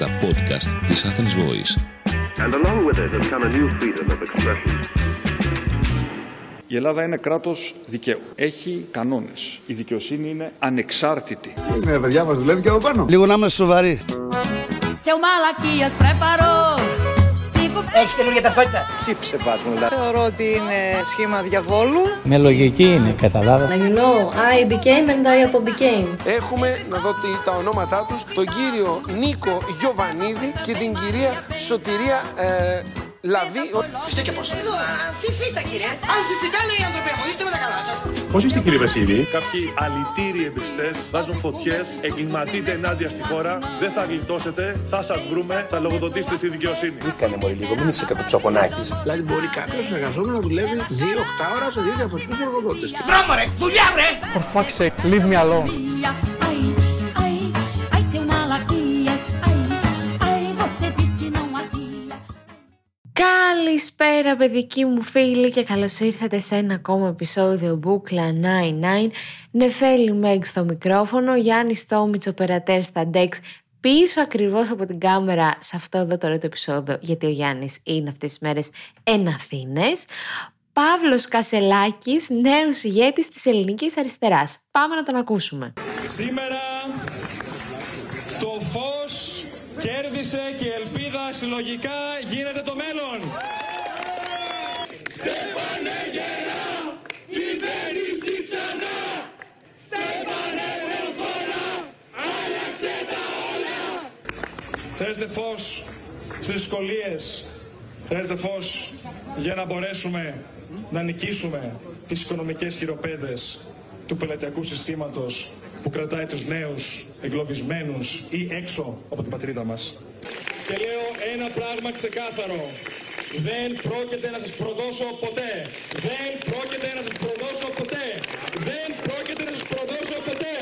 τα podcast της Athens Voice. And along with it has come a new freedom of expression. Η Ελλάδα είναι κράτος δικαίου. Έχει κανόνες. Η δικαιοσύνη είναι ανεξάρτητη. Είναι παιδιά μας δουλεύει και από πάνω. Λίγο να είμαστε σοβαροί. Seu Malaquias preparou cinco Έχεις καινούργια ταυτότητα. Τσίψε βάζουν λάθος. Θεωρώ ότι είναι σχήμα διαβόλου. Με λογική είναι, καταλάβα. You know, I became and I became. Έχουμε, να δω τι- τα ονόματά τους, τον κύριο Νίκο Γιοβανίδη και την κυρία Σωτηρία ε, Λαβή. Είστε και πώς το λέω. Αμφιφίτα κύριε. Αμφιφίτα λέει οι άνθρωποι μου. Είστε με τα καλά σας. Πώ είστε κύριε Βασίλη. Κάποιοι αλητήριοι εμπρηστές βάζουν φωτιές, εγκληματείτε ενάντια στη χώρα. Δεν θα γλιτώσετε, θα σας βρούμε, θα λογοδοτήσετε στη δικαιοσύνη. Κάνε μωρή λίγο, μην είσαι κατοψαπονάκης. Δηλαδή μπορεί κάποιος εργαζόμενος να δουλεύει 2 8ωρα σε δύο διαφορετικούς εργοδότες. Δρόμο ρε. Δουλειά βρε. dia. Ai, ai, Καλησπέρα παιδική μου φίλη και καλώς ήρθατε σε ένα ακόμα επεισόδιο Μπούκλα 99 Νεφέλη Μέγ στο μικρόφωνο, Γιάννη Στόμιτς, οπερατέρ στα Dex πίσω ακριβώς από την κάμερα σε αυτό εδώ το ωραίο το επεισόδιο γιατί ο Γιάννης είναι αυτές τις μέρες εν Αθήνες Παύλος Κασελάκης, νέος ηγέτης της ελληνικής αριστεράς. Πάμε να τον ακούσουμε. Σήμερα το φως κέρδισε και η ελπίδα συλλογικά γίνεται το μέλλον. Στέφανε γερά, κυβέρνηση ξανά. Στέφανε προχώρα, άλλαξε τα όλα. Χρειάζεται φως στις δυσκολίες. Χρειάζεται φως για να μπορέσουμε να νικήσουμε τις οικονομικές χειροπέδες του πελατειακού συστήματος που κρατάει τους νέους εγκλωβισμένους ή έξω από την πατρίδα μας. Και λέω ένα πράγμα ξεκάθαρο. Δεν πρόκειται να σας προδώσω ποτέ. Δεν πρόκειται να σας προδώσω ποτέ. Δεν πρόκειται να σας προδώσω ποτέ.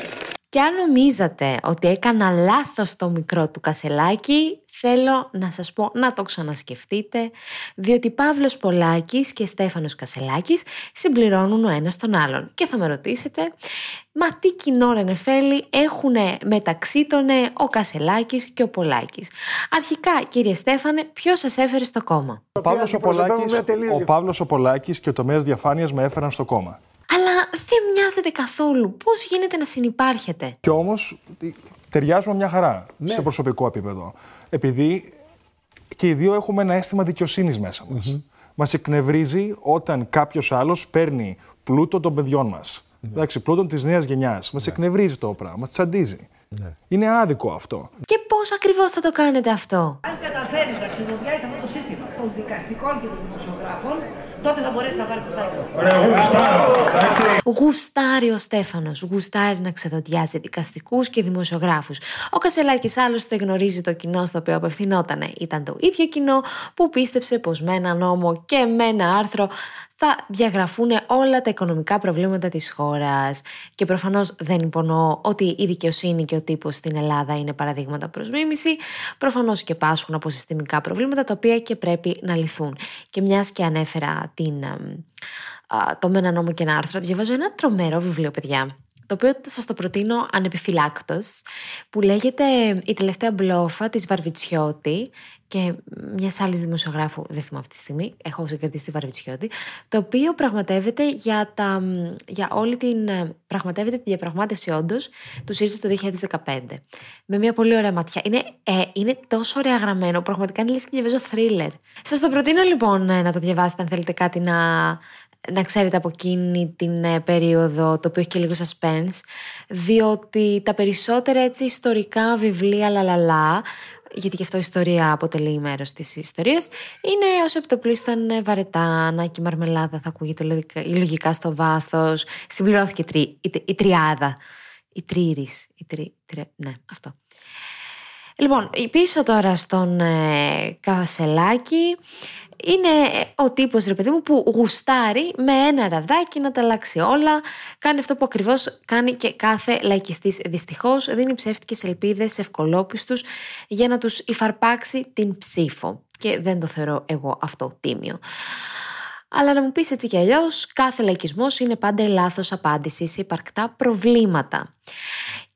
Και αν νομίζατε ότι έκανα λάθος το μικρό του κασελάκι, θέλω να σας πω να το ξανασκεφτείτε, διότι Παύλος Πολάκης και Στέφανος Κασελάκης συμπληρώνουν ο ένας τον άλλον. Και θα με ρωτήσετε, μα τι κοινό ρε Νεφέλη έχουν μεταξύ των ο Κασελάκης και ο Πολάκης; Αρχικά, κύριε Στέφανε, ποιος σας έφερε στο κόμμα; Ο Παύλος ο Πολάκης, μια τελείως ο Παύλος ο Πολάκης και ο τομέας διαφάνειας με έφεραν στο κόμμα. Αλλά δεν μοιάζετε καθόλου. Πώς γίνεται να συνεπάρχετε. Και όμως ταιριάζουμε μια χαρά Ναι. σε προσωπικό επίπεδο. Επειδή και οι δύο έχουμε ένα αίσθημα δικαιοσύνης μέσα μας. Μας εκνευρίζει όταν κάποιος άλλος παίρνει πλούτο των παιδιών μας. Εντάξει, πλούτο της νέας γενιάς. Μας εκνευρίζει το πράγμα, μας τσαντίζει. Είναι άδικο αυτό. Και πώς ακριβώς θα το κάνετε αυτό; Αν καταφέρεις να ξεδοδιάσει αυτό το σύστημα των δικαστικών και των δημοσιογράφων, τότε θα μπορέσει να πάρει το στάδιο. Γουστάρει ο Στέφανος. Γουστάρει να ξεδοντιάζει δικαστικούς και δημοσιογράφους. Ο Κασελάκης άλλωστε γνωρίζει το κοινό στο οποίο απευθυνόταν. Ήταν το ίδιο κοινό που πίστεψε πως με ένα νόμο και με ένα άρθρο θα διαγραφούν όλα τα οικονομικά προβλήματα της χώρας. Και προφανώς δεν υπονοώ ότι η δικαιοσύνη και ο τύπος στην Ελλάδα είναι παραδείγματα προς μίμηση. Προφανώς και πάσχουν από συστημικά προβλήματα τα οποία και πρέπει να λυθούν. Και μιας και ανέφερα την, εμ, α, το με ένα νόμο και ένα άρθρο, διαβάζω ένα τρομερό βιβλίο, παιδιά το οποίο σας το προτείνω ανεπιφυλάκτος, που λέγεται «Η τελευταία μπλόφα» της Βαρβιτσιώτη και μιας άλλης δημοσιογράφου, δεν θυμάμαι αυτή τη στιγμή, έχω συγκρατήσει τη Βαρβιτσιώτη, το οποίο πραγματεύεται για, τα, για όλη την, ε, πραγματεύεται τη διαπραγμάτευση όντως του ΣΥΡΙΖΑ το 2015. Με μια πολύ ωραία ματιά. Είναι, ε, είναι τόσο ωραία γραμμένο, πραγματικά είναι λες και διαβάζω θρίλερ. Σας το προτείνω λοιπόν ε, να το διαβάσετε αν θέλετε κάτι να, να ξέρετε από εκείνη την ε, περίοδο, το οποίο έχει και λίγο suspense, διότι τα περισσότερα έτσι ιστορικά βιβλία λαλαλά, γιατί και αυτό η ιστορία αποτελεί μέρος της ιστορίας, είναι ως επιτοπλίστων ε, βαρετά, να και η μαρμελάδα θα ακούγεται λογικά, λογικά στο βάθος. Συμπληρώθηκε η, τρι, η, η τριάδα. Η τρύρη. Η τρι, τρι, ναι, αυτό. Λοιπόν, πίσω τώρα στον ε, Κασελάκη είναι ε, ο τύπος ρε παιδί μου που γουστάρει με ένα ραβδάκι να τα αλλάξει όλα. Κάνει αυτό που ακριβώς κάνει και κάθε λαϊκιστής δυστυχώς. Δίνει ψεύτικες ελπίδες σε ευκολόπιστους για να τους υφαρπάξει την ψήφο. Και δεν το θεωρώ εγώ αυτό τίμιο. Αλλά να μου πεις έτσι κι αλλιώς, κάθε λαϊκισμός είναι πάντα η λάθος απάντησης σε υπαρκτά προβλήματα.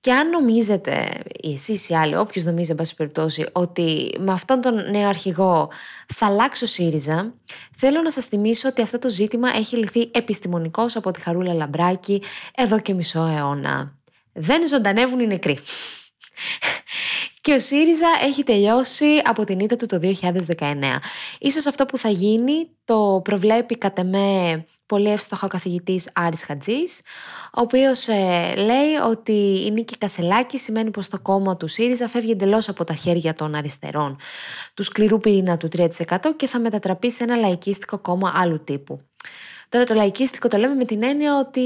Και αν νομίζετε, ή εσείς ή άλλοι, όποιος νομίζει, εν πάση περιπτώσει, ότι με αυτόν τον νέο αρχηγό θα αλλάξει ο ΣΥΡΙΖΑ, θέλω να σας θυμίσω ότι αυτό το ζήτημα έχει λυθεί επιστημονικώς από τη Χαρούλα Λαμπράκη εδώ και μισό αιώνα. Δεν ζωντανεύουν οι νεκροί. Και ο ΣΥΡΙΖΑ έχει τελειώσει από την ήττα του το 2019. Ίσως αυτό που θα γίνει το προβλέπει κατ' εμέ πολύ εύστοχα ο καθηγητής Άρης Χατζής, ο οποίος ε, λέει ότι η νίκη Κασελάκη σημαίνει πως το κόμμα του ΣΥΡΙΖΑ φεύγει εντελώς από τα χέρια των αριστερών, του σκληρού πυρήνα του 3% και θα μετατραπεί σε ένα λαϊκίστικο κόμμα άλλου τύπου. Τώρα το λαϊκίστικο το λέμε με την έννοια ότι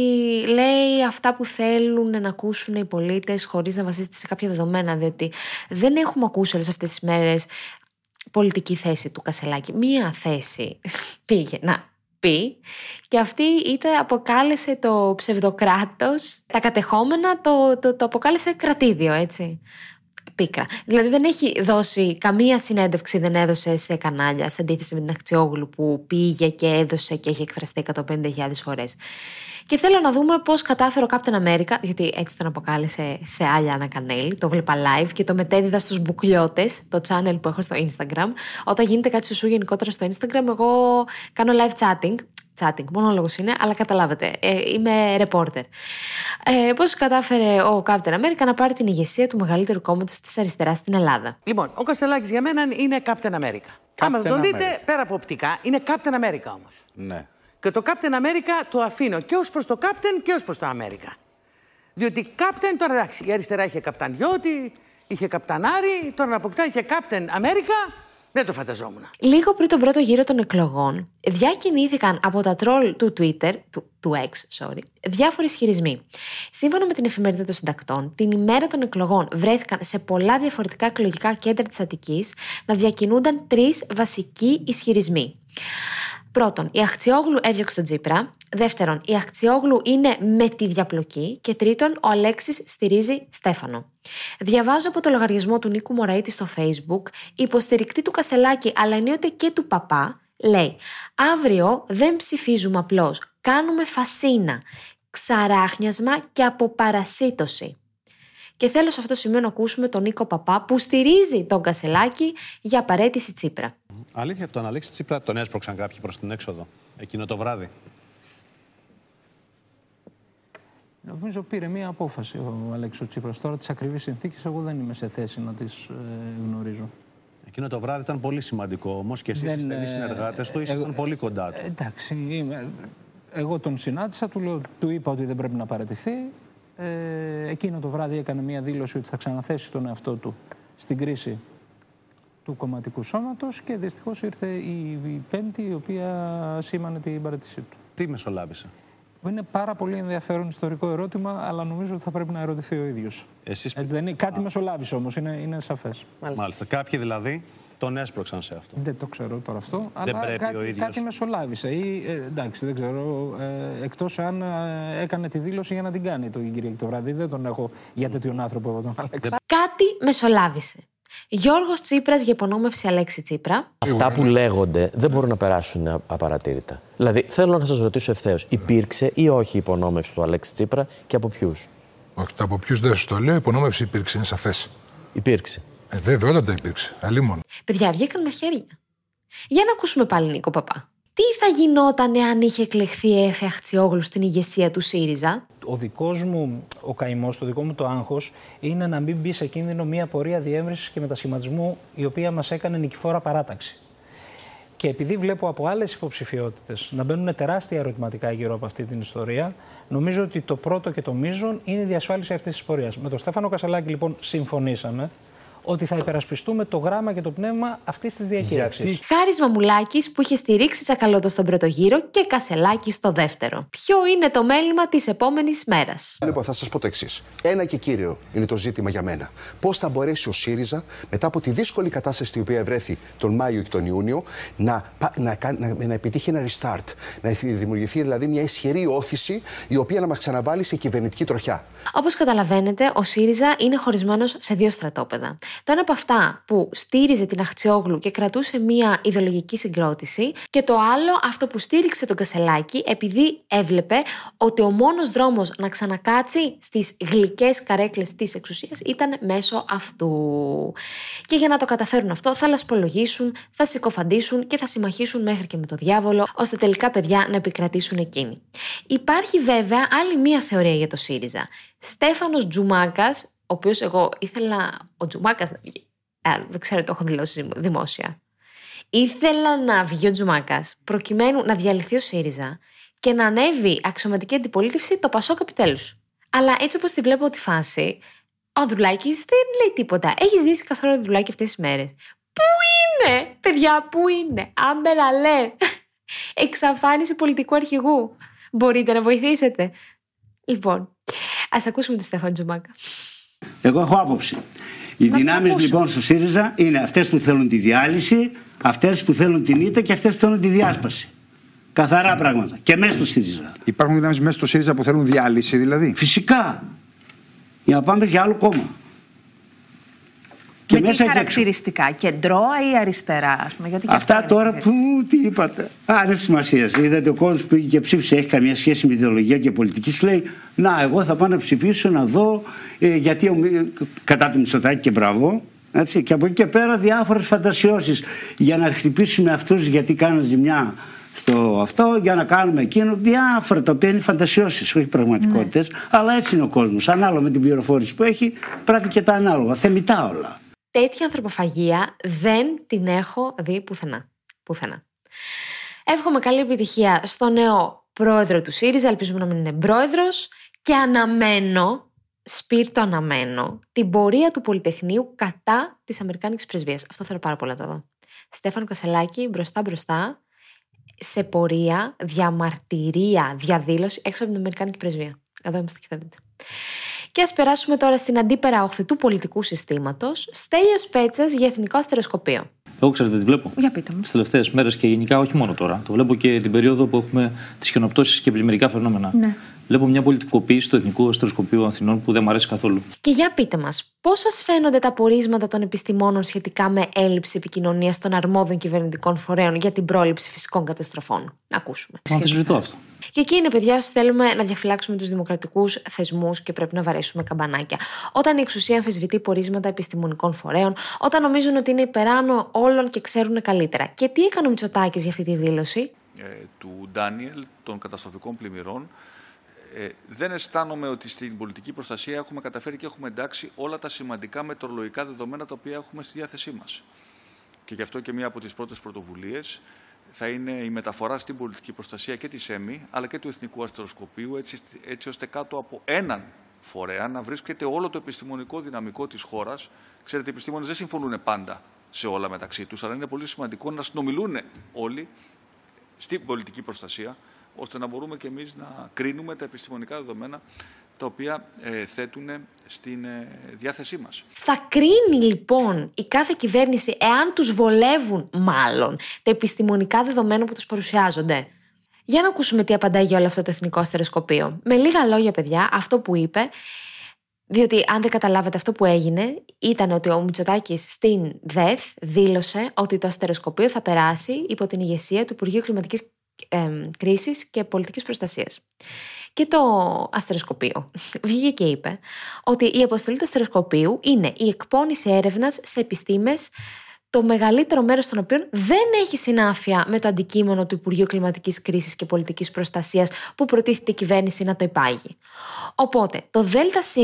λέει αυτά που θέλουν να ακούσουν οι πολίτες χωρίς να βασίζεται σε κάποια δεδομένα, διότι δεν έχουμε ακούσει όλες αυτές τις μέρες πολιτική θέση του Κασελάκη. Μία θέση πήγε να πει και αυτή είτε αποκάλεσε το ψευδοκράτος, τα κατεχόμενα το, το, το αποκάλεσε κρατήδιο, έτσι πίκρα. Δηλαδή δεν έχει δώσει καμία συνέντευξη, δεν έδωσε σε κανάλια, σε αντίθεση με την Ακτιόγλου που πήγε και έδωσε και έχει εκφραστεί 150.000 φορές. Και θέλω να δούμε πώς κατάφερε ο Captain America, γιατί έτσι τον αποκάλεσε Θεάλια Ανακανέλη, το βλέπα live και το μετέδιδα στους μπουκλιώτες, το channel που έχω στο Instagram. Όταν γίνεται κάτι σου γενικότερα στο Instagram, εγώ κάνω live chatting chatting, λόγος είναι, αλλά καταλάβετε, ε, είμαι reporter. Ε, Πώς κατάφερε ο Captain America να πάρει την ηγεσία του μεγαλύτερου κόμματος της αριστεράς στην Ελλάδα; Λοιπόν, ο Κασελάκης για μένα είναι Captain America. Άμα τον δείτε πέρα από οπτικά, είναι Captain America όμως. Ναι. Και το Captain America το αφήνω και ως προς το Captain και ως προς το America. Διότι Captain τώρα εντάξει, η αριστερά είχε καπτανιώτη, είχε καπτανάρι, τώρα να αποκτά είχε Captain America. Δεν το φανταζόμουν. Λίγο πριν τον πρώτο γύρο των εκλογών, διακινήθηκαν από τα τρόλ του Twitter, του, του X, sorry, διάφοροι ισχυρισμοί. Σύμφωνα με την εφημερίδα των συντακτών, την ημέρα των εκλογών βρέθηκαν σε πολλά διαφορετικά εκλογικά κέντρα της Αττικής να διακινούνταν τρεις βασικοί ισχυρισμοί. Πρώτον, η Αχτσιόγλου έδιωξε τον Τζίπρα. Δεύτερον, η Αχτσιόγλου είναι με τη διαπλοκή. Και τρίτον, ο Αλέξης στηρίζει Στέφανο. Διαβάζω από το λογαριασμό του Νίκου Μωραήτη στο Facebook, υποστηρικτή του Κασελάκη αλλά ενίοτε και του Παπά, λέει Αύριο δεν ψηφίζουμε απλώς. Κάνουμε φασίνα, ξαράχνιασμα και αποπαρασίτωση. Και θέλω σε αυτό το σημείο να ακούσουμε τον Νίκο Παπά που στηρίζει τον Κασελάκη για παρέτηση Τσίπρα. Αλήθεια, από τον Αλέξη Τσίπρα τον έσπρωξαν κάποιοι προς την έξοδο εκείνο το βράδυ; Νομίζω πήρε μία απόφαση ο Αλέξο Τσίπρας. Τώρα τις ακριβείς συνθήκες εγώ δεν είμαι σε θέση να τις ε, γνωρίζω. Εκείνο το βράδυ ήταν πολύ σημαντικό όμως και εσείς οι στενοί ε, συνεργάτες του ήσασταν πολύ κοντά του. Εντάξει, είμαι, εγώ τον συνάντησα, του, λέω, του είπα ότι δεν πρέπει να παρατηθεί. Ε, εκείνο το βράδυ έκανε μία δήλωση ότι θα ξαναθέσει τον εαυτό του στην κρίση του κομματικού σώματος και δυστυχώς ήρθε η, η πέμπτη η οποία σήμανε την παρατησή του. Τι μεσολάβησε; Είναι πάρα πολύ ενδιαφέρον ιστορικό ερώτημα, αλλά νομίζω ότι θα πρέπει να ερωτηθεί ο ίδιος. Εσείς... Έτσι δεν είναι; Κάτι μεσολάβησε όμως, είναι, είναι σαφές. Μάλιστα. Μάλιστα. Κάποιοι δηλαδή; Τον έσπρωξαν σε αυτό. Δεν το ξέρω τώρα αυτό. Δεν αλλά πρέπει κάτι, ο ίδιος... κάτι μεσολάβησε. Ή, ε, εντάξει, δεν ξέρω. Ε, Εκτός αν ε, έκανε τη δήλωση για να την κάνει το Κυριακή το βράδυ. Δεν τον έχω για τέτοιον άνθρωπο εγώ τον Αλέξη. Κάτι μεσολάβησε. Γιώργος Τσίπρας για υπονόμευση Αλέξη Τσίπρα. Αυτά που λέγονται δεν μπορούν να περάσουν απαρατήρητα. Δηλαδή, θέλω να σας ρωτήσω ευθέως, υπήρξε ή όχι υπονόμευση του Αλέξη Τσίπρα και από ποιους; Όχι, το από ποιους δεν σας το λέω, η υπονόμευση υπήρξε, είναι σαφές. Υπήρξε. Ε, βέβαια, όταν τα υπήρξε. Αλλήμον. Παιδιά, βγήκαν με χέρια. Για να ακούσουμε πάλι Νίκο Παπά. Τι θα γινόταν εάν είχε εκλεχθεί η Εφε Αχτσιόγλου στην ηγεσία του ΣΥΡΙΖΑ; Ο δικός μου ο καημός, το δικό μου το άγχος είναι να μην μπει σε κίνδυνο μια πορεία διεύρυνσης και μετασχηματισμού η οποία μας έκανε νικηφόρα παράταξη. Και επειδή βλέπω από άλλες υποψηφιότητες να μπαίνουν τεράστια ερωτηματικά γύρω από αυτή την ιστορία, νομίζω ότι το πρώτο και το μείζον είναι η διασφάλιση αυτής της πορείας. Με τον Στέφανο Κασαλάκη, λοιπόν, συμφωνήσαμε ότι θα υπερασπιστούμε το γράμμα και το πνεύμα αυτής της διακήρυξης. Χάρη Μαμουλάκη που είχε στηρίξει Τσακαλώτο στον πρώτο γύρο και Κασελάκη στο δεύτερο. Ποιο είναι το μέλημα της επόμενης μέρας; Λοιπόν, θα σας πω το εξής. Ένα και κύριο είναι το ζήτημα για μένα. Πώς θα μπορέσει ο ΣΥΡΙΖΑ μετά από τη δύσκολη κατάσταση στην οποία βρέθη τον Μάιο και τον Ιούνιο να, να, να, να επιτύχει ένα restart. Να δημιουργηθεί δηλαδή μια ισχυρή όθηση η οποία να μας ξαναβάλει σε κυβερνητική τροχιά. Όπως καταλαβαίνετε, ο ΣΥΡΙΖΑ είναι χωρισμένος σε δύο στρατόπεδα. Το ένα από αυτά που στήριζε την Αχτσιόγλου και κρατούσε μία ιδεολογική συγκρότηση, και το άλλο αυτό που στήριξε τον Κασελάκη επειδή έβλεπε ότι ο μόνος δρόμος να ξανακάτσει στις γλυκές καρέκλες της εξουσίας ήταν μέσω αυτού. Και για να το καταφέρουν αυτό, θα λασπολογήσουν, θα συκοφαντήσουν και θα συμμαχήσουν μέχρι και με το διάβολο, ώστε τελικά παιδιά να επικρατήσουν εκείνοι. Υπάρχει βέβαια άλλη μία θεωρία για το ΣΥΡΙΖΑ. Στέφανος Τζουμάκας, ο οποίος εγώ ήθελα ο Τζουμάκας να βγει. Α, δεν ξέρω, το έχω δηλώσει δημόσια. Ήθελα να βγει ο Τζουμάκας προκειμένου να διαλυθεί ο ΣΥΡΙΖΑ και να ανέβει αξιωματική αντιπολίτευση το Πασόκ επιτέλους. Αλλά έτσι όπως τη βλέπω τη φάση, ο Δουλάκη δεν λέει τίποτα. Έχεις δει καθόλου Δουλάκη αυτές τις μέρες. Πού είναι, παιδιά, πού είναι; Άμπερα λέ. Εξαφάνιση πολιτικού αρχηγού. Μπορείτε να βοηθήσετε. Λοιπόν, ας ακούσουμε τον Στέφαν Τζουμάκα. Εγώ έχω άποψη. Οι δυνάμεις λοιπόν στο ΣΥΡΙΖΑ είναι αυτές που θέλουν τη διάλυση, αυτές που θέλουν την ήττα και αυτές που θέλουν τη διάσπαση. Καθαρά πράγματα. Και μέσα στο ΣΥΡΙΖΑ. Υπάρχουν δυνάμεις μέσα στο ΣΥΡΙΖΑ που θέλουν διάλυση δηλαδή; Φυσικά. Για να πάμε για άλλο κόμμα. Και με τι χαρακτηριστικά, κεντρώα ή αριστερά, ας πούμε. Γιατί και Αυτά τώρα που τι είπατε. Άνευ σημασία. Είδατε ο κόσμος που πήγε και ψήφισε, έχει καμία σχέση με ιδεολογία και πολιτική. Σου λέει, Να, εγώ θα πάω να ψηφίσω να δω ε, γιατί. Ο, κατά του Μητσοτάκη και μπράβο. Έτσι, και από εκεί και πέρα διάφορες φαντασιώσεις για να χτυπήσουμε αυτούς γιατί κάνουν ζημιά στο αυτό, για να κάνουμε εκείνο. Διάφορα τα οποία είναι φαντασιώσεις, όχι πραγματικότητες. Ναι. Αλλά έτσι είναι ο κόσμος. Ανάλογα με την πληροφόρηση που έχει, πράττει και τα ανάλογα. Θεμητά όλα. Τέτοια ανθρωποφαγία δεν την έχω δει πουθενά. πουθενά. Εύχομαι καλή επιτυχία στο νέο πρόεδρο του ΣΥΡΙΖΑ, ελπίζουμε να μην είναι πρόεδρο και αναμένω, σπίρτο αναμένω, την πορεία του Πολυτεχνείου κατά της Αμερικάνικης πρεσβείας. Αυτό θέλω πάρα πολύ να το δω. Στέφανο Κασελάκη μπροστά μπροστά σε πορεία, διαμαρτυρία, διαδήλωση έξω από την Αμερικάνικη πρεσβεία. Εδώ είμαστε και θα δείτε. Και ας περάσουμε τώρα στην αντίπερα όχθη του πολιτικού συστήματος. Στέλιος Πέτσας για εθνικό αστεροσκοπείο. Εγώ ξέρετε τι βλέπω. Για πείτε μου. Τι τελευταίες μέρες και γενικά όχι μόνο τώρα. Το βλέπω και την περίοδο που έχουμε τις χιονοπτώσεις και πλημμυρικά φαινόμενα. Ναι. Βλέπω μια πολιτικοποίηση του Εθνικού Αστεροσκοπείου Αθηνών που δεν μου αρέσει καθόλου. Και για πείτε μας, πώς σας φαίνονται τα πορίσματα των επιστημόνων σχετικά με έλλειψη επικοινωνίας των αρμόδιων κυβερνητικών φορέων για την πρόληψη φυσικών καταστροφών; Να ακούσουμε. Αμφισβητώ αυτό. Και εκεί είναι, παιδιά, όσοι θέλουμε να διαφυλάξουμε τους δημοκρατικούς θεσμούς και πρέπει να βαρέσουμε καμπανάκια. Όταν η εξουσία αμφισβητεί πορίσματα επιστημονικών φορέων, όταν νομίζουν ότι είναι υπεράνω όλων και ξέρουν καλύτερα. Και τι έκανε ο Μητσοτάκης για αυτή τη δήλωση; ε, του Ντάνιελ των καταστροφικών πλημμυρών. Ε, δεν αισθάνομαι ότι στην πολιτική προστασία έχουμε καταφέρει και έχουμε εντάξει όλα τα σημαντικά μετρολογικά δεδομένα τα οποία έχουμε στη διάθεσή μας. Και γι' αυτό και μία από τις πρώτες πρωτοβουλίες θα είναι η μεταφορά στην πολιτική προστασία και της ΕΜΗ, αλλά και του Εθνικού Αστεροσκοπείου, έτσι, έτσι ώστε κάτω από έναν φορέα να βρίσκεται όλο το επιστημονικό δυναμικό της χώρας. Ξέρετε, οι επιστήμονες δεν συμφωνούν πάντα σε όλα μεταξύ τους, αλλά είναι πολύ σημαντικό να συνομιλούν όλοι στην πολιτική προστασία, ώστε να μπορούμε και εμείς να κρίνουμε τα επιστημονικά δεδομένα τα οποία ε, θέτουν στην ε, διάθεσή μας. Θα κρίνει λοιπόν η κάθε κυβέρνηση εάν τους βολεύουν μάλλον τα επιστημονικά δεδομένα που τους παρουσιάζονται; Για να ακούσουμε τι απαντάει για όλο αυτό το εθνικό αστεροσκοπείο. Με λίγα λόγια, παιδιά, αυτό που είπε, διότι αν δεν καταλάβατε αυτό που έγινε, ήταν ότι ο Μητσοτάκης στην ΔΕΘ δήλωσε ότι το αστεροσκοπείο θα περάσει υπό την ηγεσία του Υπουργείου Κλιματικής ε, Κρίσης και Πολιτικής Προστασίας. Και το αστεροσκοπείο βγήκε και είπε ότι η αποστολή του αστεροσκοπείου είναι η εκπόνηση έρευνας σε επιστήμες το μεγαλύτερο μέρος των οποίων δεν έχει συνάφεια με το αντικείμενο του Υπουργείου Κλιματικής Κρίσης και Πολιτικής Προστασίας που προτίθεται η κυβέρνηση να το υπάγει. Οπότε, το ΔΣ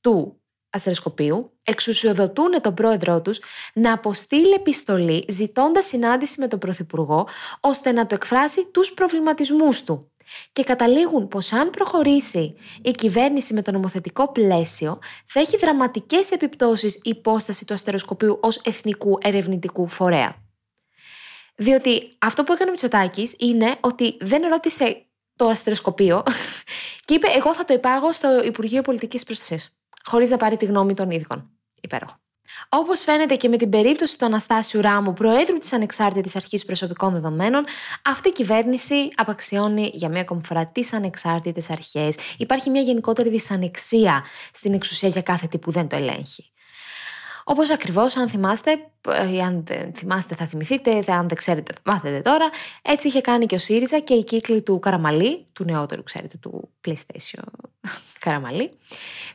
του αστεροσκοπείου εξουσιοδοτούν τον πρόεδρό τους να αποστείλει επιστολή ζητώντας συνάντηση με τον Πρωθυπουργό ώστε να του εκφράσει τους προβληματισμούς του. Και καταλήγουν πως αν προχωρήσει η κυβέρνηση με το νομοθετικό πλαίσιο θα έχει δραματικές επιπτώσεις η υπόσταση του αστεροσκοπείου ως εθνικού ερευνητικού φορέα. Διότι αυτό που έκανε ο Μητσοτάκης είναι ότι δεν ρώτησε το αστεροσκοπείο και είπε εγώ θα το υπάγω στο Υπουργείο Πολιτικής Προστασίας χωρίς να πάρει τη γνώμη των ίδιων. Υπέροχο. Όπως φαίνεται και με την περίπτωση του Αναστάσιου Ράμου, Προέδρου της Ανεξάρτητης Αρχής Προσωπικών Δεδομένων, αυτή η κυβέρνηση απαξιώνει για μία ακόμη φορά τις ανεξάρτητες αρχές. Υπάρχει μια γενικότερη δυσανεξία στην εξουσία για κάθε τι που δεν το ελέγχει. Όπως ακριβώς, αν θυμάστε, ε, αν δεν θυμάστε θα θυμηθείτε, αν δεν ξέρετε θα μάθετε τώρα, έτσι είχε κάνει και ο ΣΥΡΙΖΑ και οι κύκλοι του Καραμαλή, του νεότερου, ξέρετε, του PlayStation Καραμαλή,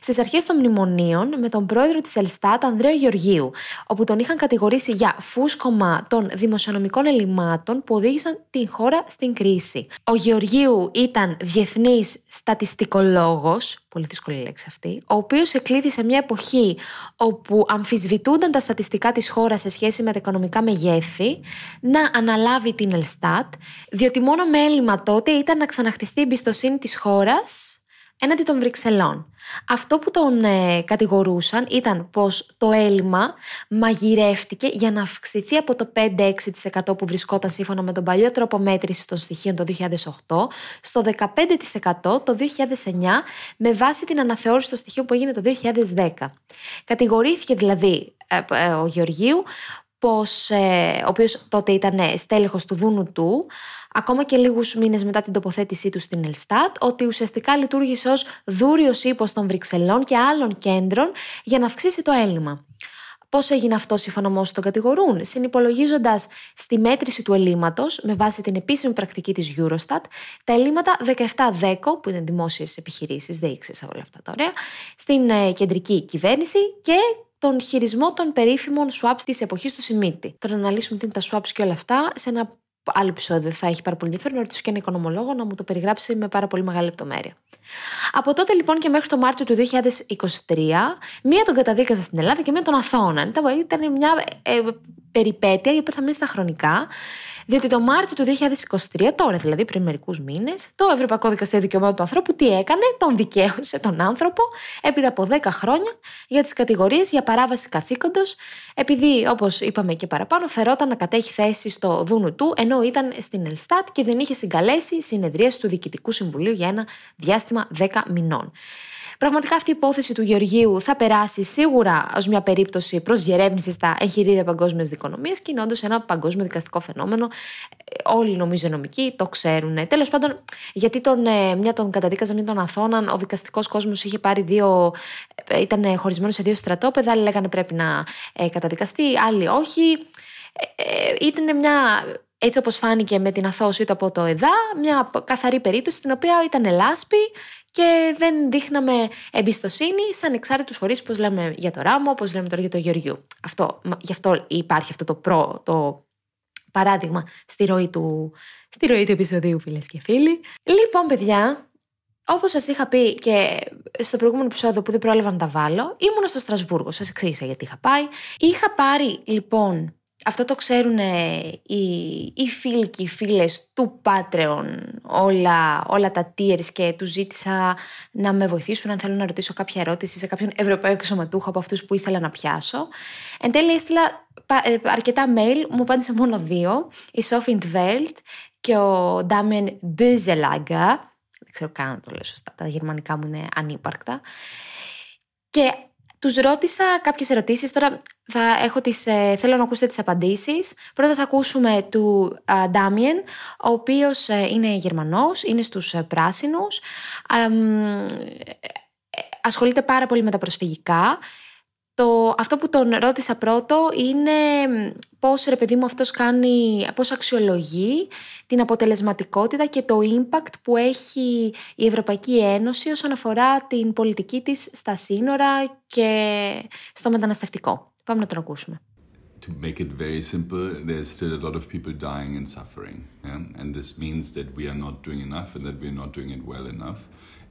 στις αρχές των μνημονίων με τον πρόεδρο της Ελστάτ, Ανδρέο Γεωργίου, όπου τον είχαν κατηγορήσει για φούσκωμα των δημοσιονομικών ελλημάτων που οδήγησαν την χώρα στην κρίση. Ο Γεωργίου ήταν διεθνής στατιστικολόγος, πολύ δύσκολη λέξη αυτή, ο οποίος εκλείδη σε μια εποχή όπου αμφισβητούνταν τα στατιστικά της χώρας σε σχέση με τα οικονομικά μεγέθη, να αναλάβει την Ελστάτ, διότι μόνο με έλλειμμα τότε ήταν να ξαναχτιστεί η εμπιστοσύνη της χώρας έναντι των Βρυξελών. Αυτό που τον ε, κατηγορούσαν ήταν πως το έλλειμμα μαγειρεύτηκε για να αυξηθεί από το 5-6% που βρισκόταν σύμφωνα με τον παλιό τρόπο μέτρησης των στοιχείων το 2008 στο 15% το 2009 με βάση την αναθεώρηση των στοιχείων που έγινε το 2010. Κατηγορήθηκε δηλαδή ε, ε, ο Γεωργίου πως, ο οποίος τότε ήταν στέλεχος του Δούνου του, ακόμα και λίγους μήνες μετά την τοποθέτησή του στην Ελστάτ, ότι ουσιαστικά λειτουργήσε ως δούριος ύπος των Βρυξελών και άλλων κέντρων για να αυξήσει το έλλειμμα. Πώς έγινε αυτό σύμφωνα με όσοι τον κατηγορούν, συνυπολογίζοντας στη μέτρηση του ελλείμματος, με βάση την επίσημη πρακτική της Eurostat, τα ελλείμματα 17-10, που είναι δημόσιες επιχειρήσεις, δεν ήξερα όλα αυτά τα ωραία, στην ε, κεντρική κυβέρνηση και τον χειρισμό των περίφημων swaps της εποχής του Σιμίτη. Τώρα να αναλύσουμε τι είναι τα swaps και όλα αυτά σε ένα άλλο επεισόδιο θα έχει πάρα πολύ ενδιαφέρον να ρωτήσω και ένα οικονομολόγο να μου το περιγράψει με πάρα πολύ μεγάλη λεπτομέρεια. Από τότε λοιπόν και μέχρι το Μάρτιο του 2023, μία τον καταδίκαζα στην Ελλάδα και μία τον Αθώνα. Ήταν μια ε, περιπέτεια η οποία θα μείνει στα χρονικά διότι το Μάρτιο του 2023, τώρα δηλαδή πριν μερικούς μήνες, το Ευρωπαϊκό Δικαστήριο Δικαιωμάτων του Ανθρώπου τι έκανε, τον δικαίωσε τον άνθρωπο έπειτα από 10 χρόνια για τις κατηγορίες για παράβαση καθήκοντος, επειδή όπως είπαμε και παραπάνω, φερόταν να κατέχει θέση στο Δούνου του, ενώ ήταν στην Ελστάτ και δεν είχε συγκαλέσει συνεδρίες του Διοικητικού Συμβουλίου για ένα διάστημα 10 μηνών. Πραγματικά αυτή η υπόθεση του Γεωργίου θα περάσει σίγουρα ως μια περίπτωση προ διερεύνηση στα εγχειρίδια παγκόσμιας δικονομίας και είναι όντω ένα παγκόσμιο δικαστικό φαινόμενο. Όλοι νομίζω νομικοί το ξέρουν. Τέλος πάντων, γιατί τον, ε, μια τον καταδίκαζαν, μια τον Αθώναν, ο δικαστικός κόσμος είχε πάρει δύο. Ε, ήταν χωρισμένο σε δύο στρατόπεδα. Άλλοι λέγανε πρέπει να ε, καταδικαστεί, άλλοι όχι. Ήταν μια έτσι όπως φάνηκε με την αθώση του από το ΕΔΑ, μια καθαρή περίπτωση στην οποία ήταν λάσπη και δεν δείχναμε εμπιστοσύνη σε ανεξάρτητους φορείς, όπως λέμε για το Ράμο, όπως λέμε τώρα για το Γεωργιού. Αυτό, γι' αυτό υπάρχει αυτό το, προ, το παράδειγμα στη ροή, του, στη ροή του επεισοδίου, φίλες και φίλοι. Λοιπόν, παιδιά, Όπως σας είχα πει και στο προηγούμενο επεισόδιο που δεν πρόλαβα να τα βάλω, ήμουν στο Στρασβούργο. Σας εξήγησα γιατί είχα πάει. Είχα πάρει λοιπόν αυτό το ξέρουν οι, οι φίλοι και οι φίλες του Patreon, όλα, όλα τα tiers και τους ζήτησα να με βοηθήσουν αν θέλω να ρωτήσω κάποια ερώτηση σε κάποιον ευρωπαϊκό εξωματούχο από αυτούς που ήθελα να πιάσω. Εν τέλει έστειλα ε, αρκετά mail, μου απάντησε μόνο δύο, η Sophie Velt και ο Damien Büzelager, δεν ξέρω καν να το λέω σωστά, τα γερμανικά μου είναι ανύπαρκτα. Και τους ρώτησα κάποιες ερωτήσεις, τώρα θα έχω τις, ε, θέλω να ακούσετε τις απαντήσεις. Πρώτα θα ακούσουμε του Ντάμιεν, ο οποίος ε, είναι Γερμανός, είναι στους ε, πράσινους, ασχολείται πάρα πολύ με τα προσφυγικά το, αυτό που τον ρώτησα πρώτο είναι πώς ρε παιδί μου αυτός κάνει, πώς αξιολογεί την αποτελεσματικότητα και το impact που έχει η Ευρωπαϊκή Ένωση όσον αφορά την πολιτική της στα σύνορα και στο μεταναστευτικό. Πάμε να τον ακούσουμε. To make it very simple, there's still a lot of people dying and suffering. Yeah? And this means that we are not doing enough and that we are not doing it well enough.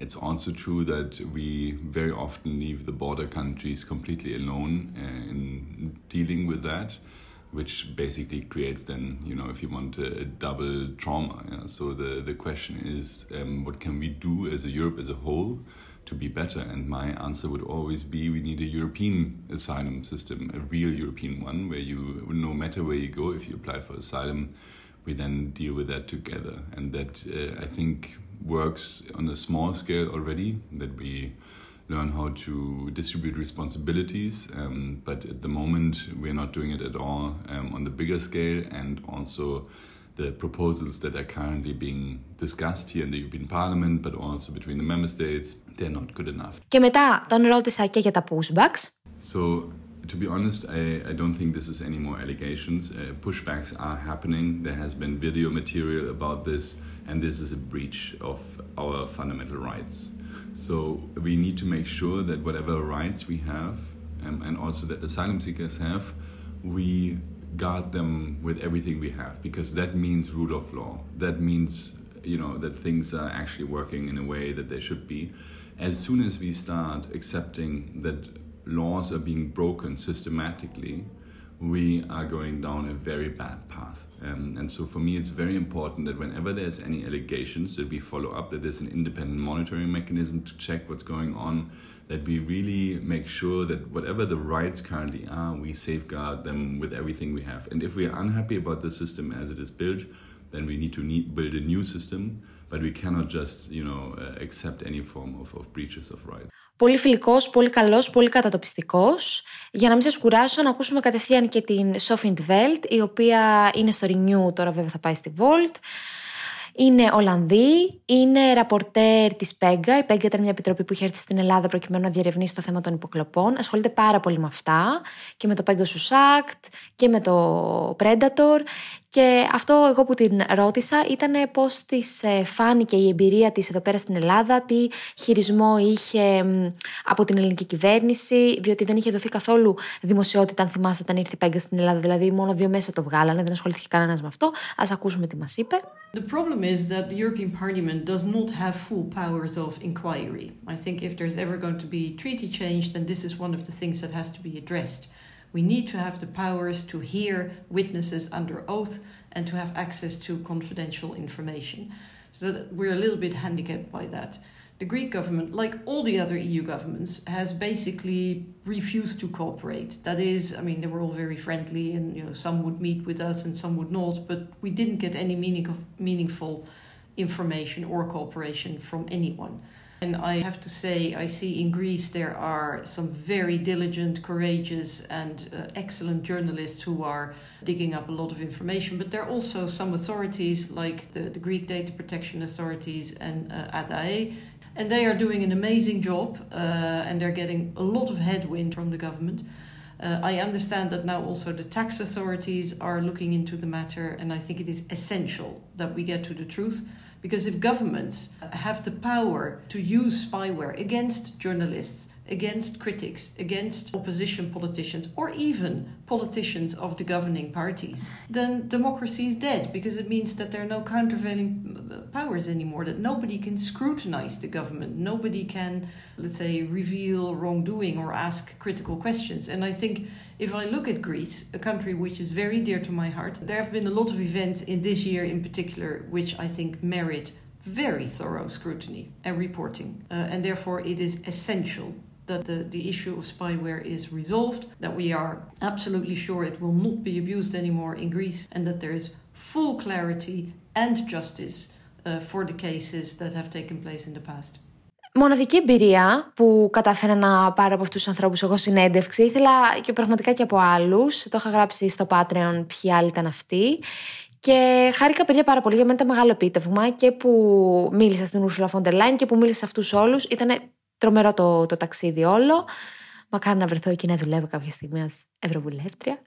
It's also true that we very often leave the border countries completely alone uh, in dealing with that, which basically creates then, you know, if you want a, double trauma. Yeah? So the, the question is, um, what can we do as a Europe as a whole to be better? And my answer would always be, we need a European asylum system, a real European one, where you, no matter where you go, if you apply for asylum, we then deal with that together. And that, uh, I think, works on a small scale already, that we learn how to distribute responsibilities. Um, but at the moment, we're not doing it at all um, on the bigger scale, and also the proposals that are currently being discussed here in the European Parliament, but also between the member states, they're not good enough. Και μετά τον ρώτησα και για τα pushbacks. So to be honest, I, I don't think this is any more allegations. Uh, pushbacks are happening. There has been video material about this, and this is a breach of our fundamental rights. So we need to make sure that whatever rights we have, um, and also that asylum seekers have, we guard them with everything we have, because that means rule of law. That means you know that things are actually working in a way that they should be. As soon as we start accepting that laws are being broken systematically, we are going down a very bad path. Um, and so for me, it's very important that whenever there's any allegations, that we follow up, that there's an independent monitoring mechanism to check what's going on, that we really make sure that whatever the rights currently are, we safeguard them with everything we have. And if we are unhappy about the system as it is built, then we need to need, build a new system, but we cannot just, you know, uh, accept any form of, of breaches of rights. Πολύ φιλικός, πολύ καλός, πολύ κατατοπιστικός. Για να μην σας κουράσω, να ακούσουμε κατευθείαν και την Sophie Veld, η οποία είναι στο Renew, τώρα βέβαια θα πάει στη Volt. Είναι Ολλανδή, είναι ραπορτέρ της Πέγκα. Η Πέγκα ήταν μια επιτροπή που είχε έρθει στην Ελλάδα προκειμένου να διερευνήσει το θέμα των υποκλοπών. Ασχολείται πάρα πολύ με αυτά και με το Pegasus Act και με το Predator. Και αυτό εγώ που την ρώτησα ήταν πώς της φάνηκε η εμπειρία της εδώ πέρα στην Ελλάδα, τι χειρισμό είχε από την ελληνική κυβέρνηση, διότι δεν είχε δοθεί καθόλου δημοσιότητα, αν θυμάστε, όταν ήρθε η Πέγκα στην Ελλάδα. Δηλαδή, μόνο δύο μέσα το βγάλανε, δεν ασχολήθηκε κανένας με αυτό. Α ακούσουμε τι μας είπε. The problem is that the European Parliament does not have full powers of inquiry. I think if there's ever going to be treaty change, then this is one of the things that has to be addressed. We need to have the powers to hear witnesses under oath and to have access to confidential information. So we're a little bit handicapped by that. The Greek government, like all the other EU governments, has basically refused to cooperate. That is, I mean, they were all very friendly, and you know, some would meet with us and some would not, but we didn't get any meaning of, meaningful information or cooperation from anyone. And I have to say, I see in Greece there are some very diligent, courageous, and uh, excellent journalists who are digging up a lot of information. But there are also some authorities, like the, the Greek data protection authorities and uh, ADAE, and they are doing an amazing job, uh, and they're getting a lot of headwind from the government. Uh, I understand that now also the tax authorities are looking into the matter, and I think it is essential that we get to the truth. Because if governments have the power to use spyware against journalists, against critics, against opposition politicians, or even politicians of the governing parties, then democracy is dead because it means that there are no countervailing powers anymore, that nobody can scrutinize the government, nobody can, let's say, reveal wrongdoing or ask critical questions. And I think if I look at Greece, a country which is very dear to my heart, there have been a lot of events in this year in particular which I think merit very thorough scrutiny and reporting. Uh, and therefore, it is essential that the, the issue of spyware is resolved, that we are absolutely sure it will not be abused anymore in Greece, and that there is full clarity and justice uh, for the cases that have taken place in the past. Μοναδική εμπειρία που κατάφερα να πάρω από αυτούς τους ανθρώπους εγώ συνέντευξη, ήθελα και πραγματικά και από άλλους. Το είχα γράψει στο Patreon ποιοι άλλοι ήταν αυτοί. Και χάρηκα παιδιά πάρα πολύ. Για μένα ήταν μεγάλο επίτευγμα και που μίλησα στην Ursula von der Leyen και που μίλησα σε αυτούς όλους. Ήταν τρομερό το, το ταξίδι όλο. Μακάρι να βρεθώ εκεί να δουλεύω κάποια στιγμή ως Ευρωβουλεύτρια.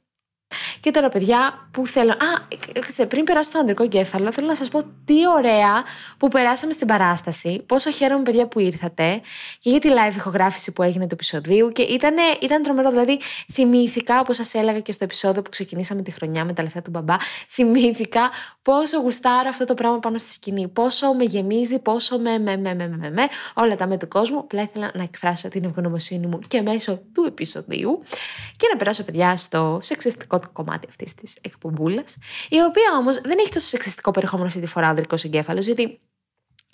Και τώρα, παιδιά, που θέλω. Α, ξέρετε, πριν περάσω στο ανδρικό κέφαλο, θέλω να σας πω τι ωραία που περάσαμε στην παράσταση. Πόσο χαίρομαι, παιδιά, που ήρθατε και για τη live ηχογράφηση που έγινε του επεισοδίου. Και ήταν, ήταν τρομερό. Δηλαδή, θυμήθηκα, όπως σας έλεγα και στο επεισόδιο που ξεκινήσαμε τη χρονιά με τα λεφτά του μπαμπά, θυμήθηκα πόσο γουστάρω αυτό το πράγμα πάνω στη σκηνή. Πόσο με γεμίζει, πόσο με, με, με, με, με, με, όλα τα με του κόσμου. Απλά ήθελα να εκφράσω την ευγνωμοσύνη μου και μέσω του επεισοδίου και να περάσω, παιδιά, στο σεξιστικό κομμάτι αυτής της εκπομπούλας, η οποία όμως δεν έχει τόσο σεξιστικό περιεχόμενο αυτή τη φορά ο ανδρικός εγκέφαλος, γιατί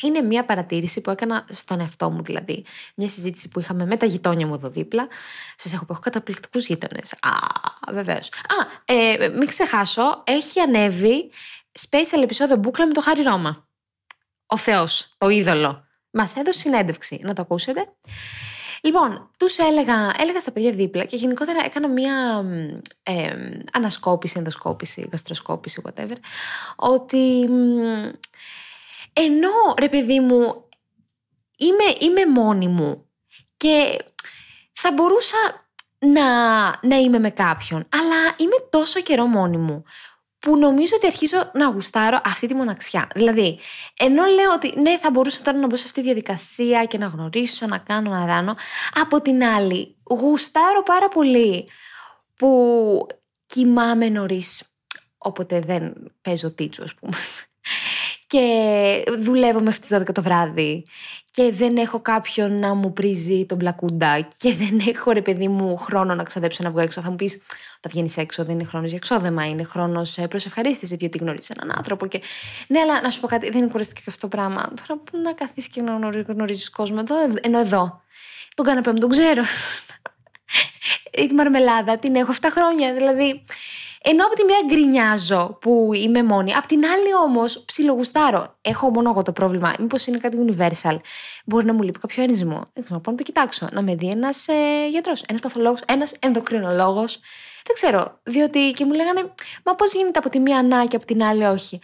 είναι μια παρατήρηση που έκανα στον εαυτό μου, δηλαδή. Μια συζήτηση που είχαμε με τα γειτόνια μου εδώ δίπλα. Σας έχω πει, έχω καταπληκτικούς γείτονες. Α, βεβαίως. Α, ε, μην ξεχάσω, έχει ανέβει special επεισόδιο μπούκλα με το Χάρι Ρώμα. Ο Θεός, το είδωλο. Μας έδωσε συνέντευξη. Να το ακούσετε. Λοιπόν, τους έλεγα, έλεγα στα παιδιά δίπλα και γενικότερα έκανα μία ε, ανασκόπηση, ενδοσκόπηση, γαστροσκόπηση, whatever, ότι ενώ ρε παιδί μου είμαι, είμαι μόνη μου και θα μπορούσα να, να είμαι με κάποιον. Αλλά είμαι τόσο καιρό μόνη μου που νομίζω ότι αρχίζω να γουστάρω αυτή τη μοναξιά. Δηλαδή, ενώ λέω ότι ναι, θα μπορούσα τώρα να μπω σε αυτή τη διαδικασία και να γνωρίσω, να κάνω, να ράνω, από την άλλη, γουστάρω πάρα πολύ που κοιμάμαι νωρίς. Όποτε δεν παίζω τίτσο, ας πούμε. Και δουλεύω μέχρι τις 12 το βράδυ και δεν έχω κάποιον να μου πρίζει τον πλακούντα και δεν έχω ρε παιδί μου χρόνο να ξοδέψω να βγω έξω. Θα μου πεις, όταν βγαίνεις έξω δεν είναι χρόνος για εξόδεμα, είναι χρόνος προς ευχαρίστηση, διότι γνωρίζει έναν άνθρωπο. Και... Ναι, αλλά να σου πω κάτι, δεν είναι κουραστικό και αυτό το πράγμα. Τώρα πού να καθίσεις και να γνωρίζεις κόσμο, εδώ, ενώ εδώ. Τον καναπέ μου τον ξέρω. Τη μαρμελάδα την έχω 7 χρόνια. Δηλαδή, ενώ από τη μία γκρινιάζω που είμαι μόνη, απ' την άλλη όμως ψιλογουστάρω. Έχω μόνο εγώ το πρόβλημα. Μήπως είναι κάτι universal. Μπορεί να μου λείπει κάποιο ένζυμο. Δεν ξέρω, να το κοιτάξω. Να με δει ένας ε, γιατρός, ένας παθολόγος, ένας ενδοκρινολόγος. Δεν ξέρω. Διότι και μου λέγανε, Μα πώς γίνεται από τη μία να και από την άλλη όχι;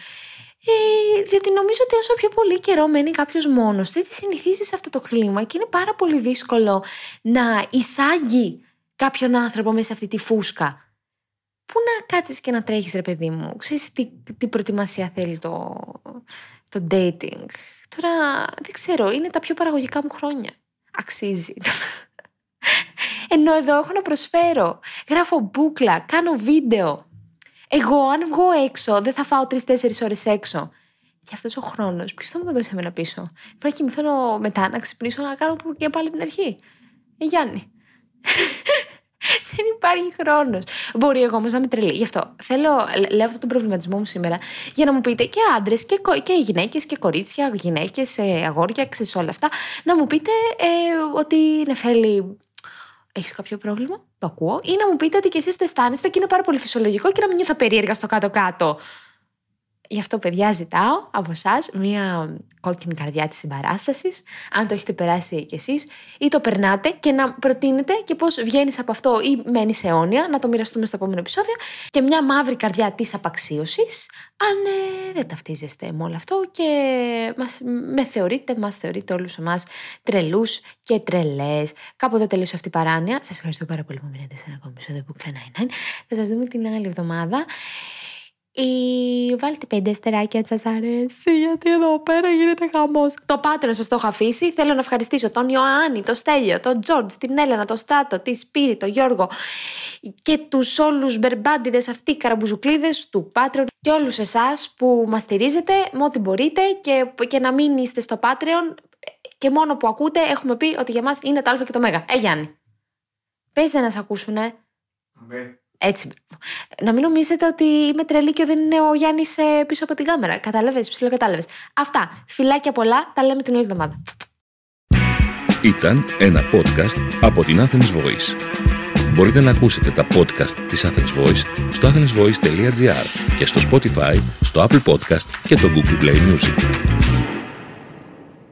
Ε, διότι νομίζω ότι όσο πιο πολύ καιρό μένει κάποιος μόνος του, έτσι συνηθίζεις σε αυτό το κλίμα και είναι πάρα πολύ δύσκολο να εισάγει κάποιον άνθρωπο μέσα σε αυτή τη φούσκα πού να κάτσεις και να τρέχεις ρε παιδί μου. Ξέρεις τι, τι προετοιμασία θέλει το, το dating. Τώρα δεν ξέρω, είναι τα πιο παραγωγικά μου χρόνια. Αξίζει. Ενώ εδώ έχω να προσφέρω. Γράφω μπούκλα, κάνω βίντεο. Εγώ αν βγω έξω δεν θα φάω τρει-τέσσερι ώρες έξω. Και αυτός ο χρόνος, ποιος θα μου το δώσει εμένα πίσω; Πρέπει να κοιμηθώ μετά, να ξυπνήσω, να κάνω και πάλι την αρχή. Ε, Γιάννη. Δεν υπάρχει χρόνος. Μπορεί εγώ όμως να είμαι τρελή. Γι' αυτό θέλω, λέω αυτό τον προβληματισμό μου σήμερα, για να μου πείτε και άντρες και, και γυναίκες και κορίτσια, γυναίκες, ε, αγόρια, ξέρεις όλα αυτά, να μου πείτε ε, ότι Νεφέλη, έχεις κάποιο πρόβλημα, το ακούω, ή να μου πείτε ότι και εσείς το αισθάνεστε και είναι πάρα πολύ φυσιολογικό και να μην νιώθω περίεργα στο κάτω-κάτω. Γι' αυτό, παιδιά, ζητάω από εσάς μία κόκκινη καρδιά της συμπαράστασης, αν το έχετε περάσει κι εσείς, ή το περνάτε και να προτείνετε και πώς βγαίνεις από αυτό ή μένεις αιώνια, να το μοιραστούμε στο επόμενο επεισόδιο, και μια μαύρη καρδιά της απαξίωσης, αν ε, δεν ταυτίζεστε με όλο αυτό και μας, με θεωρείτε, μας θεωρείτε όλους εμάς τρελούς και τρελές. Κάπου εδώ τελείωσε αυτή η παράνοια. Σας ευχαριστώ πάρα πολύ που μείνετε σε ένα ακόμη επεισόδιο που κλανάει. Θα σας δούμε την άλλη εβδομάδα. Ή βάλτε πέντε αστεράκια αν σας αρέσει, γιατί εδώ πέρα γίνεται χαμός. Το πάτρο σας το έχω αφήσει. Θέλω να ευχαριστήσω τον Ιωάννη, τον Στέλιο, τον Τζόρτζ, την Έλενα, τον Στράτο, τη Σπύρη, τον Γιώργο και τους όλους μπερμπάντιδες αυτοί καραμπουζουκλίδε του Patreon και όλους εσάς που μας στηρίζετε με ό,τι μπορείτε και, και να μην είστε στο Patreon και μόνο που ακούτε έχουμε πει ότι για μας είναι το Α και το Μέγα. Ε, Γιάννη. Πες να σε ακούσουνε. Έτσι. Να μην νομίζετε ότι είμαι τρελή και δεν είναι ο Γιάννης ε, πίσω από την κάμερα. Κατάλαβες, ψιλοκατάλαβες. Αυτά. Φιλάκια πολλά. Τα λέμε την άλλη εβδομάδα. Ήταν ένα podcast από την Athens Voice. Μπορείτε να ακούσετε τα podcast της Athens Voice στο athensvoice.gr και στο Spotify, στο Apple Podcast και το Google Play Music.